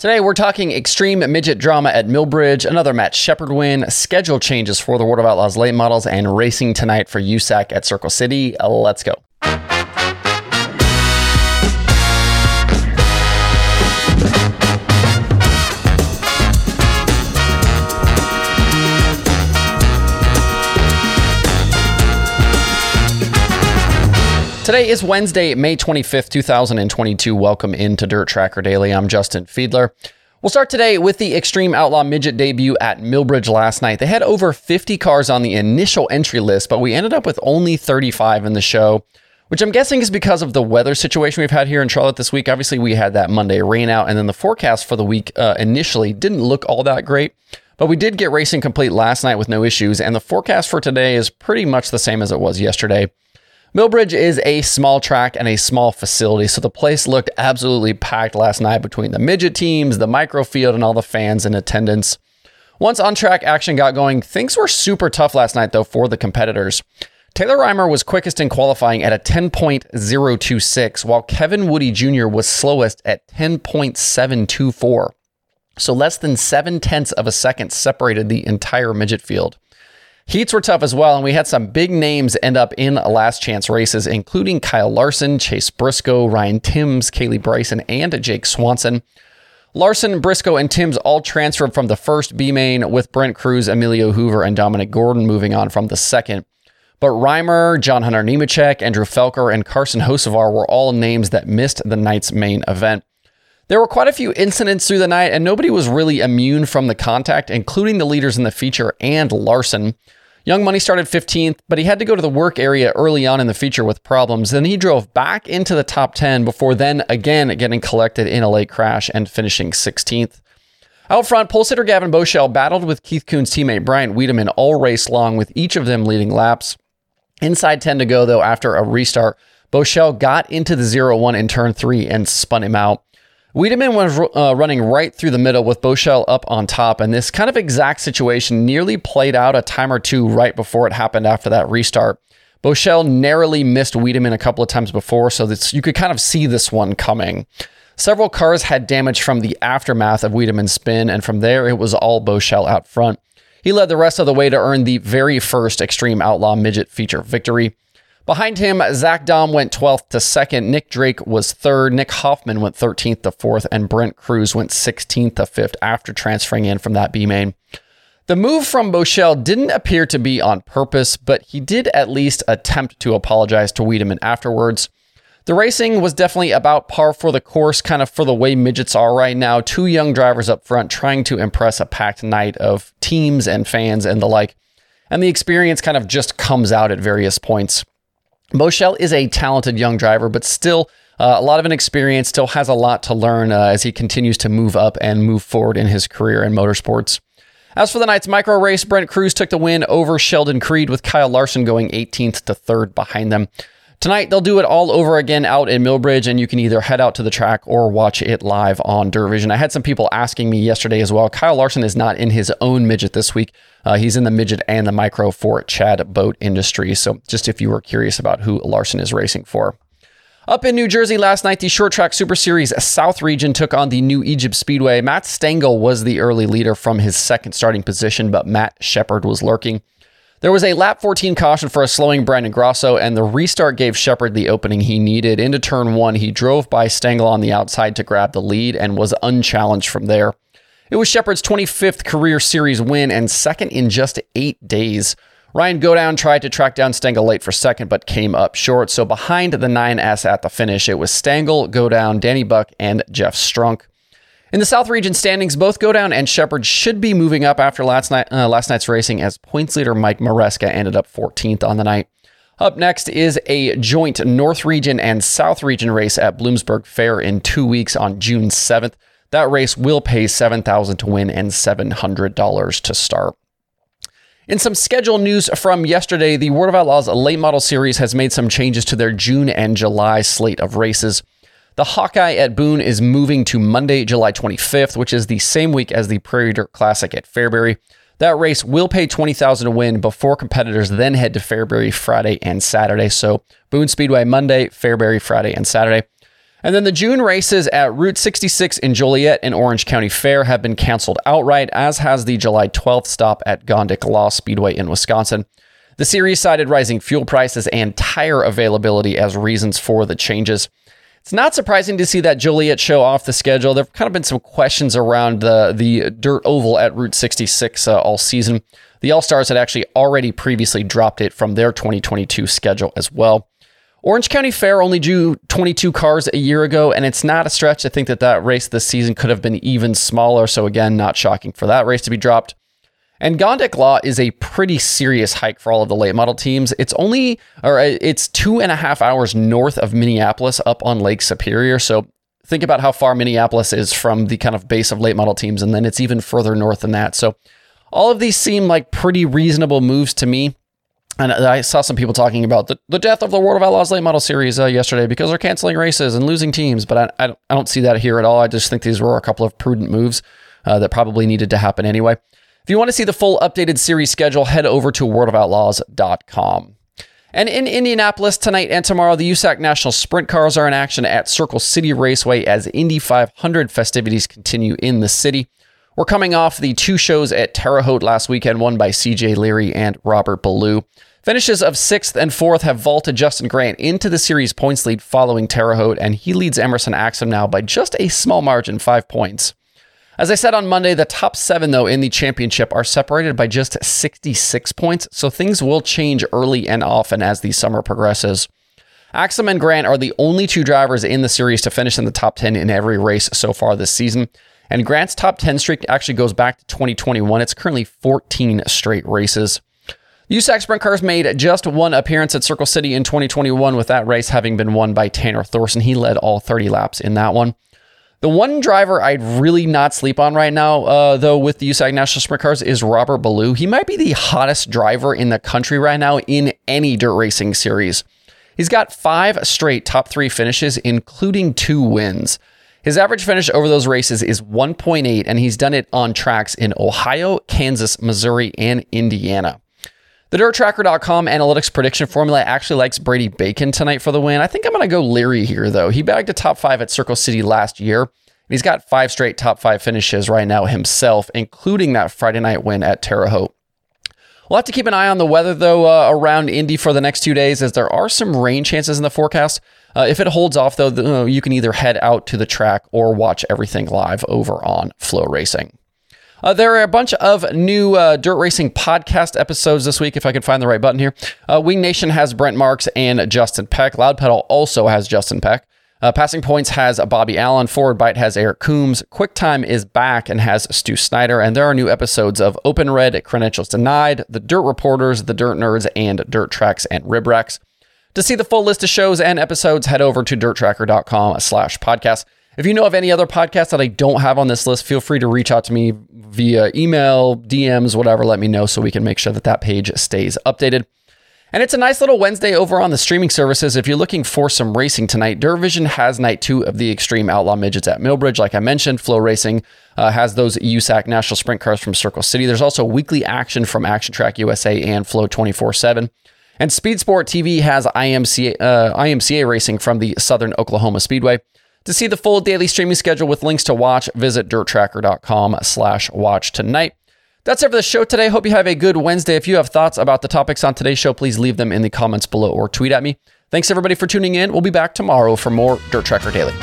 Today, we're talking extreme midget drama at Millbridge, another Matt Shepard win, schedule changes for the World of Outlaws late models, and racing tonight for USAC at Circle City. Let's go. Today is Wednesday, May 25th, 2022. Welcome into Dirt Tracker Daily. I'm Justin Fiedler. We'll start today with the Extreme Outlaw Midget debut at Millbridge last night. They had over 50 cars on the initial entry list, but we ended up with only 35 in the show, which I'm guessing is because of the weather situation we've had here in Charlotte this week. Obviously, we had that Monday rain out, and then the forecast for the week uh, initially didn't look all that great. But we did get racing complete last night with no issues, and the forecast for today is pretty much the same as it was yesterday. Millbridge is a small track and a small facility, so the place looked absolutely packed last night between the midget teams, the microfield, and all the fans in attendance. Once on track action got going, things were super tough last night, though, for the competitors. Taylor Reimer was quickest in qualifying at a 10.026, while Kevin Woody Jr. was slowest at 10.724. So less than seven tenths of a second separated the entire midget field. Heats were tough as well, and we had some big names end up in last chance races, including Kyle Larson, Chase Briscoe, Ryan Timms, Kaylee Bryson, and Jake Swanson. Larson, Briscoe, and Timms all transferred from the first B main, with Brent Crews, Emilio Hoover, and Dominic Gordon moving on from the second. But Reimer, John Hunter Nemechek, Andrew Felker, and Carson Hocevar were all names that missed the night's main event. There were quite a few incidents through the night, and nobody was really immune from the contact, including the leaders in the feature and Larson. Young Money started 15th, but he had to go to the work area early on in the feature with problems. Then he drove back into the top 10 before then again getting collected in a late crash and finishing 16th. Out front, pole sitter Gavan Boschele battled with Keith Kunz's teammate Bryant Wiedemann all race long, with each of them leading laps. Inside 10 to go, though, after a restart, Boschele got into the 0 1 in turn 3 and spun him out. Wiedemann was uh, running right through the middle with Boschele up on top, and this kind of exact situation nearly played out a time or two right before it happened after that restart. Boschele narrowly missed Wiedemann a couple of times before, so that you could kind of see this one coming. Several cars had damage from the aftermath of Wiedemann's spin, and from there it was all Boschele out front. He led the rest of the way to earn the very first Extreme Outlaw Midget feature victory. Behind him, Zach Daum went 12th to second. Nick Drake was third. Nick Hoffman went 13th to fourth. And Brent Crews went 16th to fifth after transferring in from that B main. The move from Boschele didn't appear to be on purpose, but he did at least attempt to apologize to Wiedemann afterwards. The racing was definitely about par for the course, kind of for the way midgets are right now. Two young drivers up front trying to impress a packed night of teams and fans and the like. And the experience kind of just comes out at various points. Boschele is a talented young driver, but still uh, a lot of inexperience, still has a lot to learn uh, as he continues to move up and move forward in his career in motorsports. As for the night's micro race, Brent Crews took the win over Sheldon Creed with Kyle Larson going 18th to 3rd behind them. Tonight, they'll do it all over again out in Millbridge, and you can either head out to the track or watch it live on DIRTVision. I had some people asking me yesterday as well. Kyle Larson is not in his own midget this week. Uh, he's in the midget and the micro for Chad Boat Industries. So, just if you were curious about who Larson is racing for. Up in New Jersey last night, the Short Track Super Series South region took on the New Egypt Speedway. Matt Stengel was the early leader from his second starting position, but Matt Shepard was lurking. There was a lap 14 caution for a slowing Brandon Grosso, and the restart gave Shepard the opening he needed. Into turn one, he drove by Stengel on the outside to grab the lead and was unchallenged from there. It was Shepard's 25th career series win and second in just eight days. Ryan Godown tried to track down Stengel late for second, but came up short. So behind the 9S at the finish, it was Stengel, Godown, Danny Bouc, and Jeff Strunk. In the South Region standings, both Godown and Shepard should be moving up after last night uh, last night's racing, as points leader Mike Maresca ended up 14th on the night. Up next is a joint North Region and South Region race at Bloomsburg Fair in two weeks on June 7th. That race will pay 7,000 to win and $700 to start. In some schedule news from yesterday, the World of Outlaws Late Model Series has made some changes to their June and July slate of races. The Hawkeye at Boone is moving to Monday, July 25th, which is the same week as the Prairie Dirt Classic at Fairbury. That race will pay 20000 to win before competitors then head to Fairbury Friday and Saturday. So Boone Speedway Monday, Fairbury Friday and Saturday. And then the June races at Route 66 in Joliet and Orange County Fair have been canceled outright, as has the July 12th stop at Gondik Law Speedway in Wisconsin. The series cited rising fuel prices and tire availability as reasons for the changes. It's not surprising to see that Joliet show off the schedule. There have kind of been some questions around the, the dirt oval at Route 66 uh, all season. The All Stars had actually already previously dropped it from their 2022 schedule as well. Orange County Fair only drew 22 cars a year ago, and it's not a stretch to think that that race this season could have been even smaller. So, again, not shocking for that race to be dropped. And Gondik Law is a pretty serious hike for all of the late model teams. It's only, or uh, it's two and a half hours north of Minneapolis up on Lake Superior. So think about how far Minneapolis is from the kind of base of late model teams. And then it's even further north than that. So all of these seem like pretty reasonable moves to me. And I saw some people talking about the, the death of the World of Outlaws late model series uh, yesterday because they're canceling races and losing teams. But I, I don't see that here at all. I just think these were a couple of prudent moves uh, that probably needed to happen anyway. If you want to see the full updated series schedule, head over to worldofoutlaws.com. And in Indianapolis tonight and tomorrow, the USAC National Sprint Cars are in action at Circle City Raceway as Indy 500 festivities continue in the city. We're coming off the two shows at Terre Haute last weekend, won by CJ Leary and Robert Ballou. Finishes of sixth and fourth have vaulted Justin Grant into the series points lead following Terre Haute, and he leads Emerson Axsom now by just a small margin, five points. As I said on Monday, the top seven, though, in the championship are separated by just 66 points, so things will change early and often as the summer progresses. Axsom and Grant are the only two drivers in the series to finish in the top 10 in every race so far this season. And Grant's top 10 streak actually goes back to 2021. It's currently 14 straight races. USAC Sprint Cars made just one appearance at Circle City in 2021, with that race having been won by Tanner Thorson. He led all 30 laps in that one. The one driver I'd really not sleep on right now, uh, though, with the USAC National Sprint Cars is Robert Ballou. He might be the hottest driver in the country right now in any dirt racing series. He's got five straight top three finishes, including two wins. His average finish over those races is 1.8, and he's done it on tracks in Ohio, Kansas, Missouri, and Indiana. The DirtTracker.com analytics prediction formula actually likes Brady Bacon tonight for the win. I think I'm going to go Leary here, though. He bagged a top five at Circle City last year. He's got five straight top five finishes right now himself, including that Friday night win at Terre Haute. We'll have to keep an eye on the weather, though, uh, around Indy for the next two days, as there are some rain chances in the forecast. Uh, if it holds off, though, you can either head out to the track or watch everything live over on FloRacing. Uh, there are a bunch of new uh, dirt racing podcast episodes this week, if I could find the right button here. Uh, Wing Nation has Brent Marks and Justin Peck. Loud Pedal also has Justin Peck. Uh, Passing Points has Bobby Allen. Forward Bite has Eric Coombs. QuickTime is back and has Stu Snyder. And there are new episodes of Open Red, Credentials Denied, The Dirt Reporters, The Dirt Nerds, and Dirt Tracks and Rib Racks. To see the full list of shows and episodes, head over to dirttracker.com slash podcast. If you know of any other podcasts that I don't have on this list, feel free to reach out to me via email, DMs, whatever. Let me know so we can make sure that that page stays updated. And it's a nice little Wednesday over on the streaming services. If you're looking for some racing tonight, DirtVision has night two of the Extreme Outlaw Midgets at Millbridge. Like I mentioned, FloRacing uh, has those USAC National Sprint cars from Circle City. There's also weekly action from Action Track USA and Flow 24 7. And Speed Sport TV has IMCA, uh, IMCA racing from the Southern Oklahoma Speedway. To see the full daily streaming schedule with links to watch, visit dirttracker.com slash watch tonight. That's it for the show today. Hope you have a good Wednesday. If you have thoughts about the topics on today's show, please leave them in the comments below or tweet at me. Thanks everybody for tuning in. We'll be back tomorrow for more Dirt Tracker Daily.